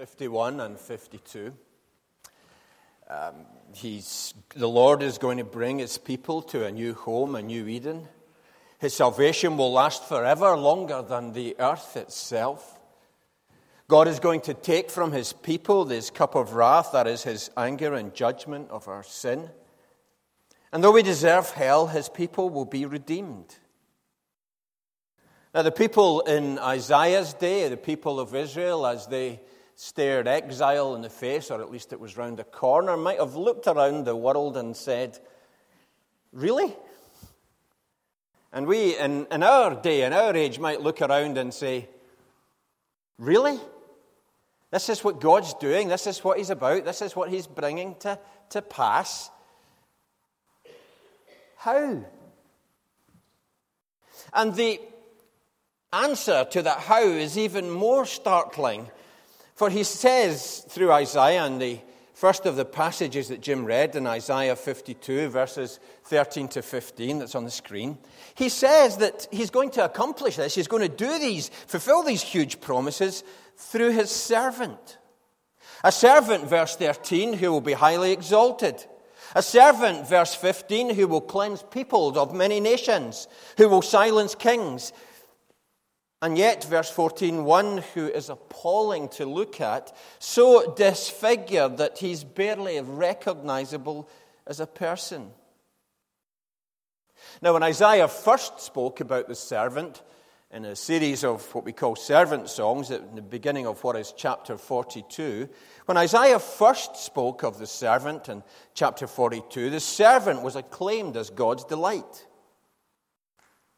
51 and 52. Um, he's, the Lord is going to bring his people to a new home, a new Eden. His salvation will last forever, longer than the earth itself. God is going to take from his people this cup of wrath, that is his anger and judgment of our sin. And though we deserve hell, his people will be redeemed. Now, the people in Isaiah's day, the people of Israel, as they stared exile in the face, or at least it was round the corner, might have looked around the world and said, Really? And we, in, in our day, in our age, might look around and say, Really? This is what God's doing. This is what He's about. This is what He's bringing to, to pass. How? And the answer to that how is even more startling. For he says through Isaiah, and the first of the passages that Jim read in Isaiah 52, verses 13 to 15, that's on the screen, he says that he's going to accomplish this. He's going to do these, fulfill these huge promises through his servant. A servant, verse 13, who will be highly exalted. A servant, verse 15, who will cleanse peoples of many nations, who will silence kings, and yet, verse 14, one who is appalling to look at, so disfigured that he's barely recognizable as a person. Now, when Isaiah first spoke about the servant in a series of what we call servant songs at the beginning of what is chapter 42, when Isaiah first spoke of the servant in chapter 42, the servant was acclaimed as God's delight.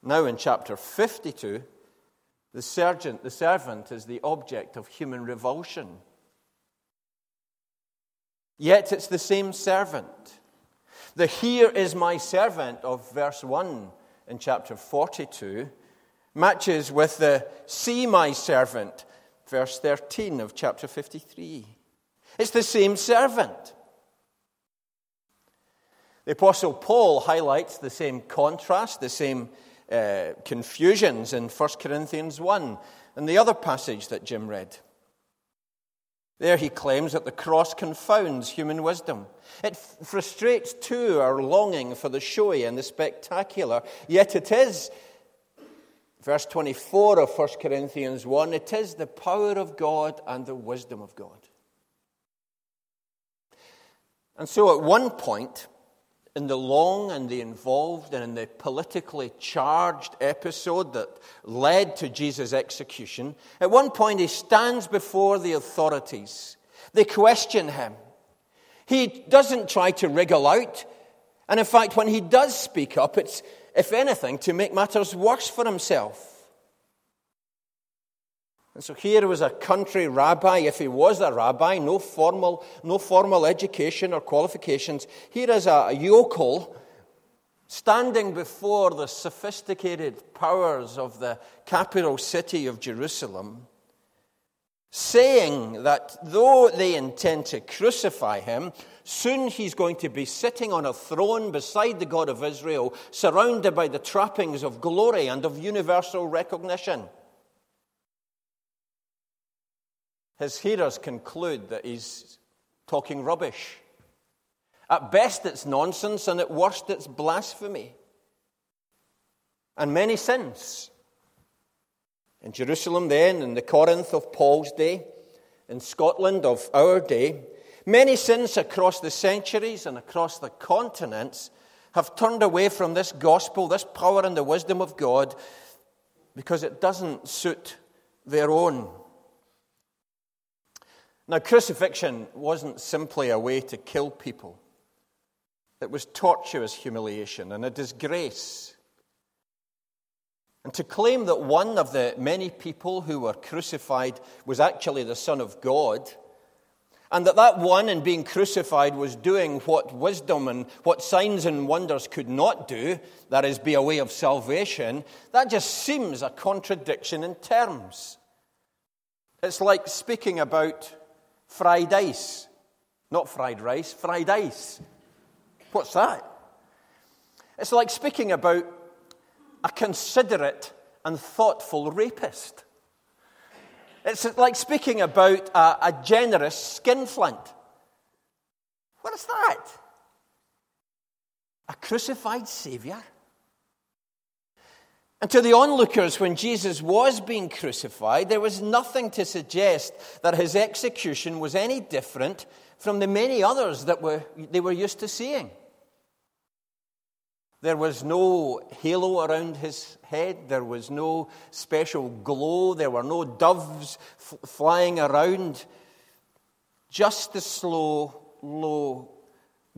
Now, in chapter 52, the servant, the servant is the object of human revulsion. Yet it's the same servant. The here is my servant of verse 1 in chapter 42 matches with the see my servant, verse 13 of chapter 53. It's the same servant. The Apostle Paul highlights the same contrast, the same uh, confusions in 1 Corinthians 1 and the other passage that Jim read. There he claims that the cross confounds human wisdom. It frustrates too our longing for the showy and the spectacular, yet it is, verse 24 of 1 Corinthians 1, it is the power of God and the wisdom of God. And so at one point, in the long and the involved and in the politically charged episode that led to Jesus' execution, at one point he stands before the authorities. They question him. He doesn't try to wriggle out. And in fact, when he does speak up, it's, if anything, to make matters worse for himself. And so here was a country rabbi, if he was a rabbi, no formal, no formal education or qualifications. Here is a yokel standing before the sophisticated powers of the capital city of Jerusalem, saying that though they intend to crucify him, soon he's going to be sitting on a throne beside the God of Israel, surrounded by the trappings of glory and of universal recognition. His hearers conclude that he's talking rubbish. At best, it's nonsense, and at worst, it's blasphemy. And many sins. In Jerusalem, then, in the Corinth of Paul's day, in Scotland of our day, many sins across the centuries and across the continents have turned away from this gospel, this power and the wisdom of God, because it doesn't suit their own now, crucifixion wasn't simply a way to kill people, it was tortuous humiliation and a disgrace. And to claim that one of the many people who were crucified was actually the Son of God, and that that one in being crucified was doing what wisdom and what signs and wonders could not do, that is, be a way of salvation, that just seems a contradiction in terms. It's like speaking about fried ice. Not fried rice, fried ice. What's that? It's like speaking about a considerate and thoughtful rapist. It's like speaking about a, a generous skinflint. What is that? A crucified Savior? And to the onlookers, when Jesus was being crucified, there was nothing to suggest that his execution was any different from the many others that were, they were used to seeing. There was no halo around his head. There was no special glow. There were no doves f- flying around. Just the slow, low,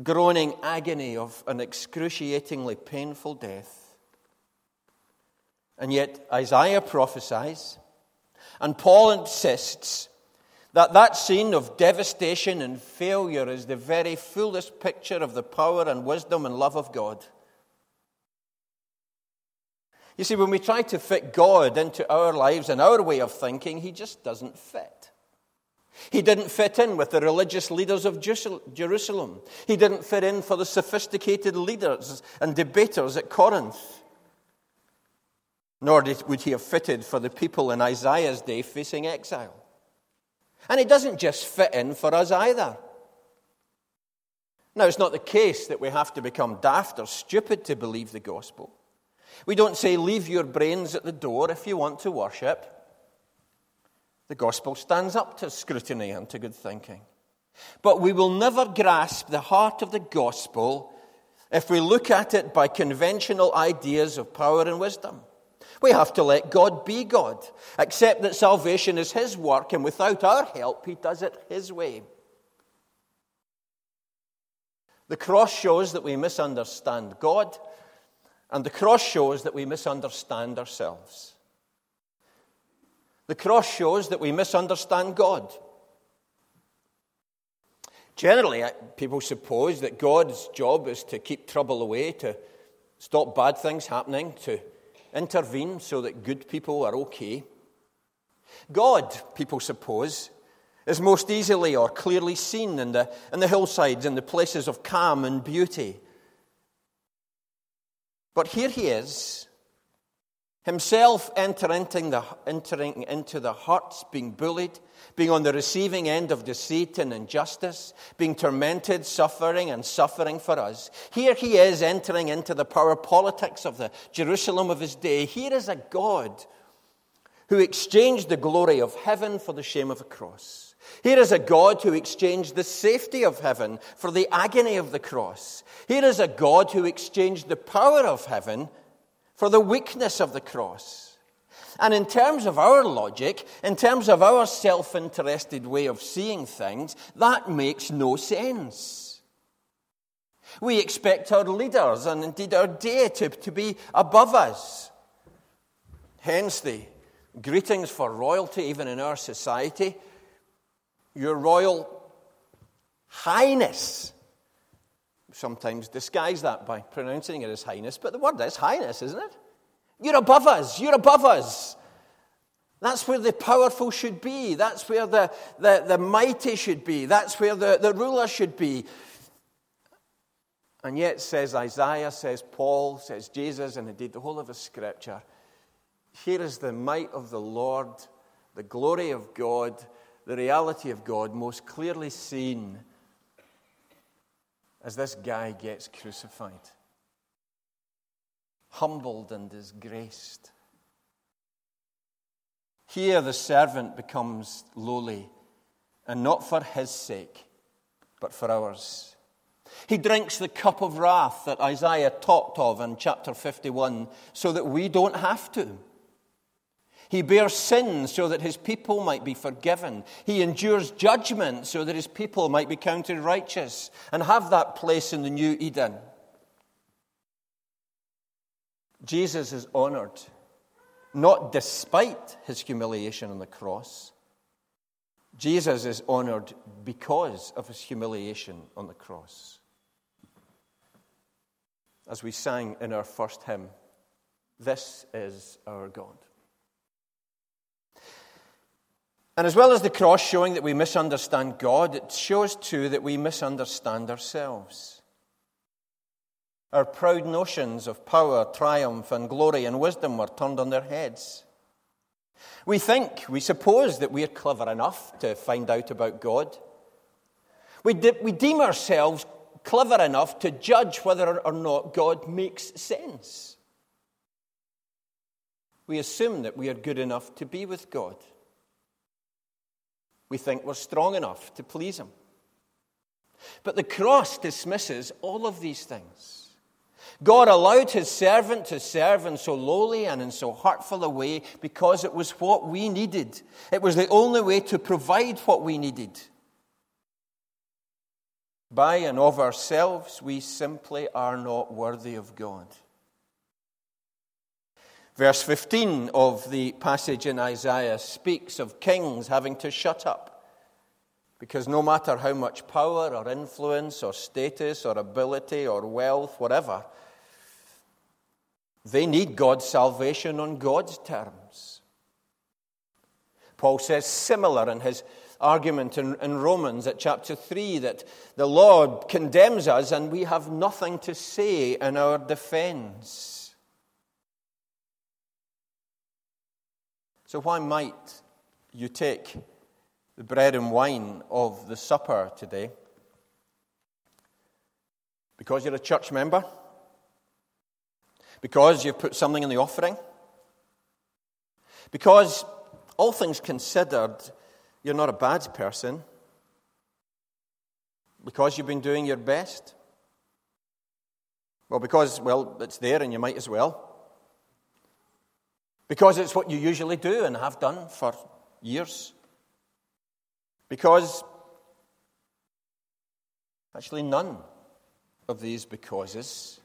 groaning agony of an excruciatingly painful death. And yet, Isaiah prophesies, and Paul insists that that scene of devastation and failure is the very fullest picture of the power and wisdom and love of God. You see, when we try to fit God into our lives and our way of thinking, he just doesn't fit. He didn't fit in with the religious leaders of Jerusalem. He didn't fit in for the sophisticated leaders and debaters at Corinth. Nor would he have fitted for the people in Isaiah's day facing exile. And it doesn't just fit in for us either. Now, it's not the case that we have to become daft or stupid to believe the gospel. We don't say, leave your brains at the door if you want to worship. The gospel stands up to scrutiny and to good thinking. But we will never grasp the heart of the gospel if we look at it by conventional ideas of power and wisdom. We have to let God be God, accept that salvation is His work, and without our help, He does it His way. The cross shows that we misunderstand God and the cross shows that we misunderstand ourselves. The cross shows that we misunderstand God. Generally, people suppose that God's job is to keep trouble away, to stop bad things happening, to intervene so that good people are okay. God, people suppose, is most easily or clearly seen in the, in the hillsides, in the places of calm and beauty, but here he is, himself entering, into the hurts, being bullied, being on the receiving end of deceit and injustice, being tormented, suffering, and suffering for us. Here he is entering into the power politics of the Jerusalem of his day. Here is a God who exchanged the glory of heaven for the shame of a cross. Here is a God who exchanged the safety of heaven for the agony of the cross. Here is a God who exchanged the power of heaven for the weakness of the cross. And in terms of our logic, in terms of our self interested way of seeing things, that makes no sense. We expect our leaders and indeed our deity to, to be above us. Hence the greetings for royalty, even in our society your Royal Highness. Sometimes disguise that by pronouncing it as Highness, but the word is Highness, isn't it? You're above us. You're above us. That's where the powerful should be. That's where the, the, the mighty should be. That's where the, the ruler should be. And yet, says Isaiah, says Paul, says Jesus, and indeed the whole of the scripture here is the might of the Lord, the glory of God, the reality of God most clearly seen as this guy gets crucified, humbled and disgraced. Here, the servant becomes lowly, and not for his sake, but for ours. He drinks the cup of wrath that Isaiah talked of in chapter 51 so that we don't have to. He bears sin so that his people might be forgiven. He endures judgment so that his people might be counted righteous and have that place in the new Eden. Jesus is honored, not despite his humiliation on the cross. Jesus is honored because of his humiliation on the cross. As we sang in our first hymn, this is our God. And as well as the cross showing that we misunderstand God, it shows too that we misunderstand ourselves. Our proud notions of power, triumph, and glory and wisdom were turned on their heads. We think, we suppose that we are clever enough to find out about God. We, de- we deem ourselves clever enough to judge whether or not God makes sense. We assume that we are good enough to be with God. We think we're strong enough to please Him. But the cross dismisses all of these things. God allowed His servant to serve in so lowly and in so hurtful a way because it was what we needed. It was the only way to provide what we needed. By and of ourselves, we simply are not worthy of God. Verse 15 of the passage in Isaiah speaks of kings having to shut up. Because no matter how much power or influence or status or ability or wealth, whatever, they need God's salvation on God's terms. Paul says similar in his argument in, in, Romans at chapter 3 that the Lord condemns us and we have nothing to say in our defense. So, why might you take the bread and wine of the supper today? Because you're a church member? Because you've put something in the offering? Because, all things considered, you're not a bad person? Because you've been doing your best? Well, because, well, it's there and you might as well. Because it's what you usually do and have done for years. Because actually, none of these becauses,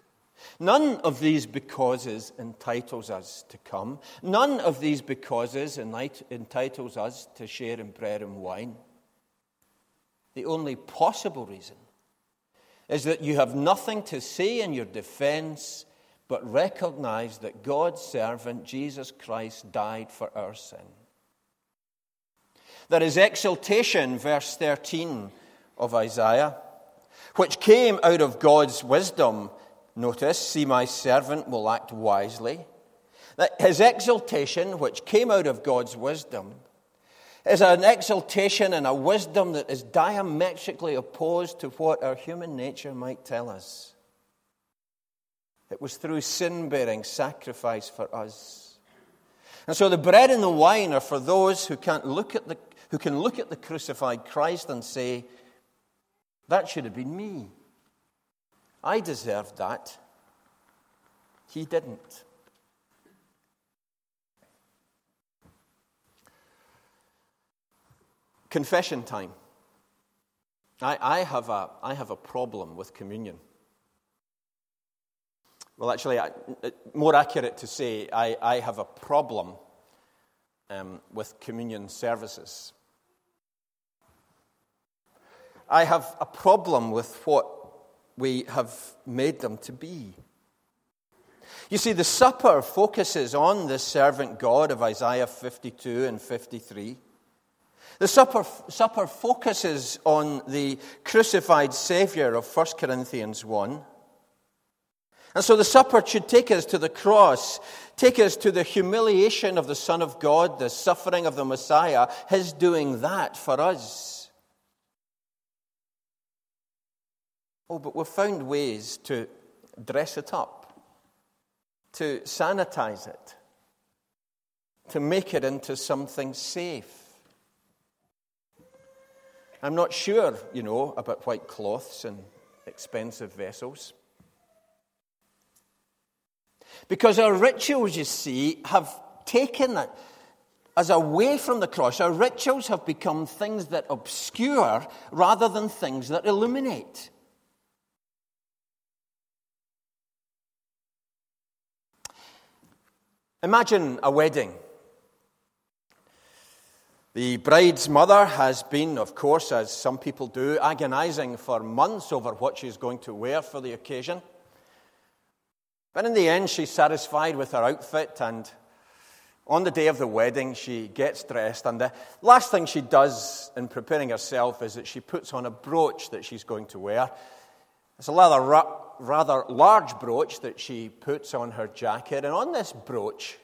none of these becauses entitles us to come. None of these becauses entitles us to share in bread and wine. The only possible reason is that you have nothing to say in your defense but recognize that God's servant, Jesus Christ, died for our sin. There is exaltation, verse 13 of Isaiah, which came out of God's wisdom. Notice, see, my servant will act wisely. That his exaltation, which came out of God's wisdom, is an exaltation and a wisdom that is diametrically opposed to what our human nature might tell us. It was through sin bearing sacrifice for us. And so the bread and the wine are for those who can't look at the who can look at the crucified Christ and say, That should have been me. I deserved that. He didn't. Confession time. I, I, have a, I have a problem with communion. Well, actually, I, more accurate to say, I, I have a problem um, with communion services. I have a problem with what we have made them to be. You see, the supper focuses on the servant God of Isaiah 52 and 53. The supper, supper focuses on the crucified Savior of 1 Corinthians 1. And so the supper should take us to the cross, take us to the humiliation of the Son of God, the suffering of the Messiah, His doing that for us. Oh, but we've found ways to dress it up, to sanitize it, to make it into something safe. I'm not sure, you know, about white cloths and expensive vessels. Because our rituals, you see, have taken it as away from the cross. Our rituals have become things that obscure rather than things that illuminate. Imagine a wedding. The bride's mother has been, of course, as some people do, agonizing for months over what she's going to wear for the occasion. But in the end, she's satisfied with her outfit, and on the day of the wedding, she gets dressed. And the last thing she does in preparing herself is that she puts on a brooch that she's going to wear. It's a rather rather large brooch that she puts on her jacket. And on this brooch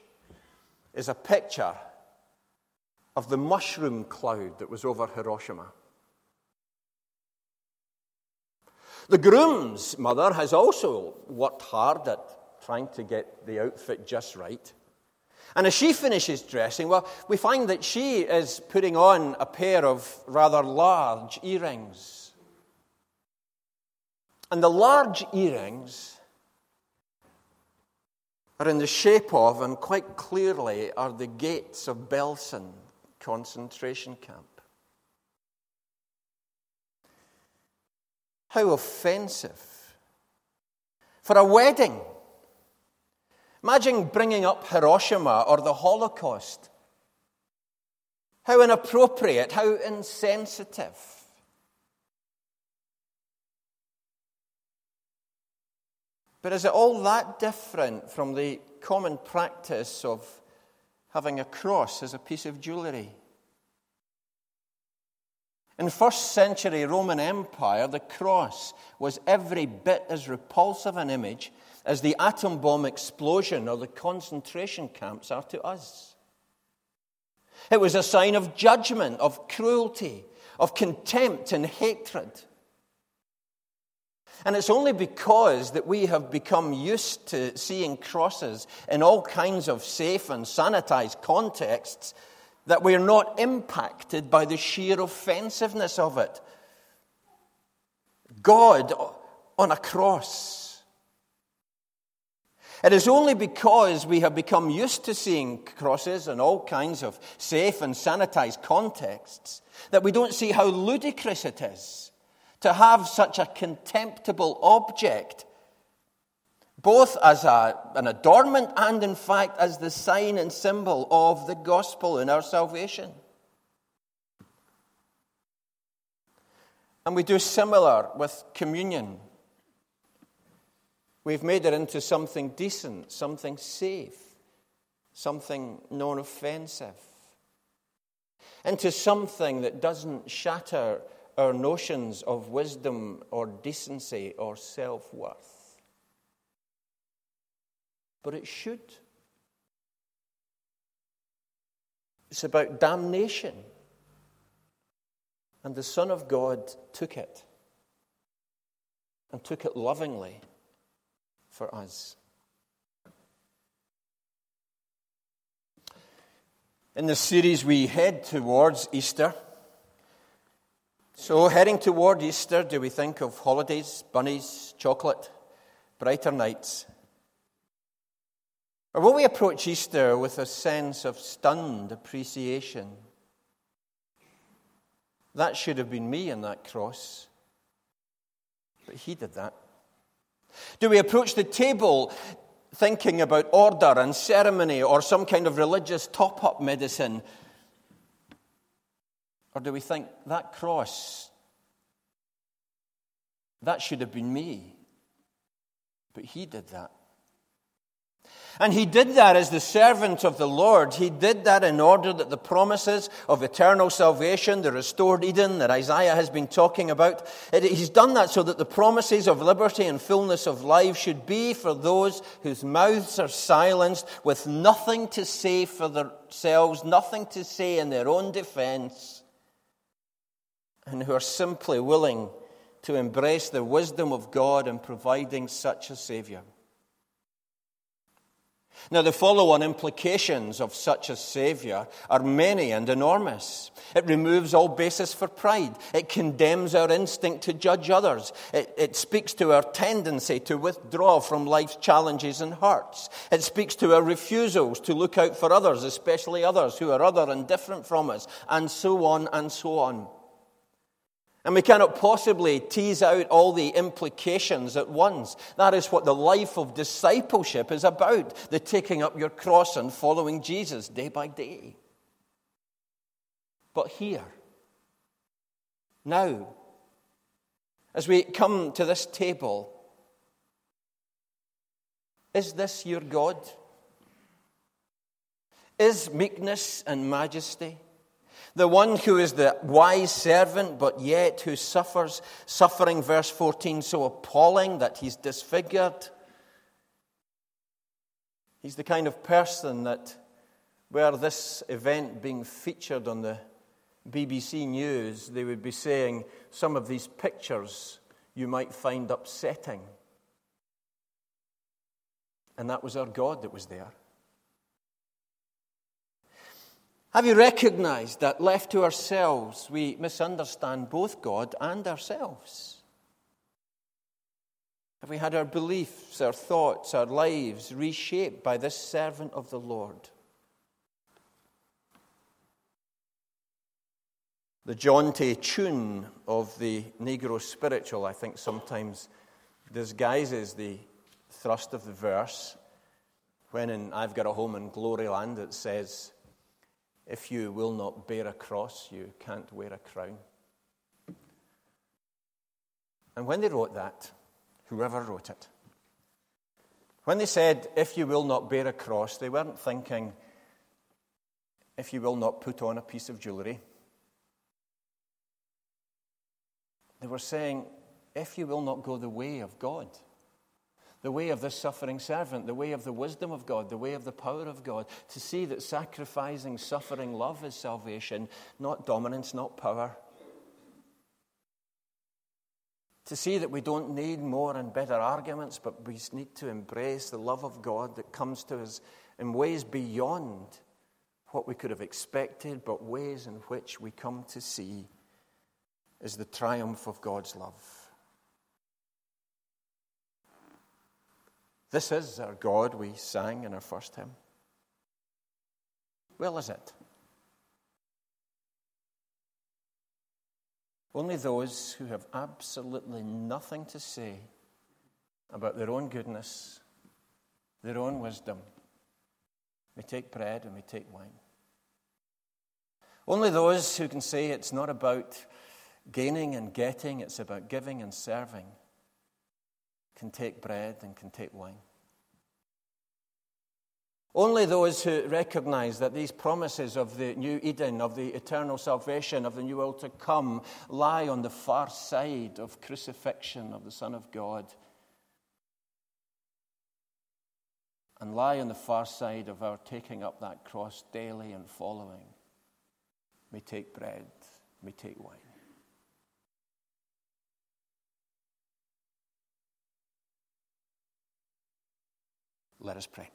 is a picture of the mushroom cloud that was over Hiroshima. The groom's mother has also worked hard at trying to get the outfit just right. And as she finishes dressing, well, we find that she is putting on a pair of rather large earrings. And the large earrings are in the shape of, and quite clearly, are the gates of Belsen concentration camp. How offensive. For a wedding. Imagine bringing up Hiroshima or the Holocaust. How inappropriate, how insensitive. But is it all that different from the common practice of having a cross as a piece of jewellery? In first century Roman Empire, the cross was every bit as repulsive an image as the atom bomb explosion or the concentration camps are to us. It was a sign of judgment, of cruelty, of contempt and hatred. And it's only because that we have become used to seeing crosses in all kinds of safe and sanitized contexts that we're not impacted by the sheer offensiveness of it. God on a cross. It is only because we have become used to seeing crosses in all kinds of safe and sanitized contexts that we don't see how ludicrous it is to have such a contemptible object both as a, an adornment and, in fact, as the sign and symbol of the gospel in our salvation. And we do similar with communion. We've made it into something decent, something safe, something non offensive, into something that doesn't shatter our notions of wisdom or decency or self worth but it should. It's about damnation. And the Son of God took it and took it lovingly for us. In this series, we head towards Easter. So, heading toward Easter, do we think of holidays, bunnies, chocolate, brighter nights? Or will we approach Easter with a sense of stunned appreciation? That should have been me on that cross. But he did that. Do we approach the table thinking about order and ceremony or some kind of religious top up medicine? Or do we think that cross, that should have been me? But he did that. And he did that as the servant of the Lord. He did that in order that the promises of eternal salvation, the restored Eden that Isaiah has been talking about, he's done that so that the promises of liberty and fullness of life should be for those whose mouths are silenced with nothing to say for themselves, nothing to say in their own defense, and who are simply willing to embrace the wisdom of God in providing such a Savior. Now, the follow on implications of such a Saviour are many and enormous. It removes all basis for pride. It condemns our instinct to judge others. It, it, speaks to our tendency to withdraw from life's challenges and hurts. It speaks to our refusals to look out for others, especially others who are other and different from us, and so on and so on. And we cannot possibly tease out all the implications at once. That is what the life of discipleship is about the taking up your cross and following Jesus day by day. But here, now, as we come to this table, is this your God? Is meekness and majesty? The one who is the wise servant, but yet who suffers, suffering, verse 14, so appalling that he's disfigured. He's the kind of person that were this event being featured on the BBC News, they would be saying some of these pictures you might find upsetting. And that was our God that was there. Have you recognized that left to ourselves, we misunderstand both God and ourselves? Have we had our beliefs, our thoughts, our lives reshaped by this servant of the Lord? The jaunty tune of the Negro spiritual, I think, sometimes disguises the thrust of the verse when in I've Got a Home in Glory Land it says, if you will not bear a cross, you can't wear a crown. And when they wrote that, whoever wrote it, when they said, if you will not bear a cross, they weren't thinking, if you will not put on a piece of jewelry. They were saying, if you will not go the way of God the way of this suffering servant, the way of the wisdom of God, the way of the power of God, to see that sacrificing, suffering love is salvation, not dominance, not power. To see that we don't need more and better arguments, but we need to embrace the love of God that comes to us in ways beyond what we could have expected, but ways in which we come to see is the triumph of God's love. This is our God, we sang in our first hymn. Well, is it? Only those who have absolutely nothing to say about their own goodness, their own wisdom, may take bread and may take wine. Only those who can say it's not about gaining and getting, it's about giving and serving can take bread and can take wine. Only those who recognize that these promises of the new Eden, of the eternal salvation, of the new world to come, lie on the far side of crucifixion of the Son of God and lie on the far side of our taking up that cross daily and following, may take bread, may take wine. Let us pray.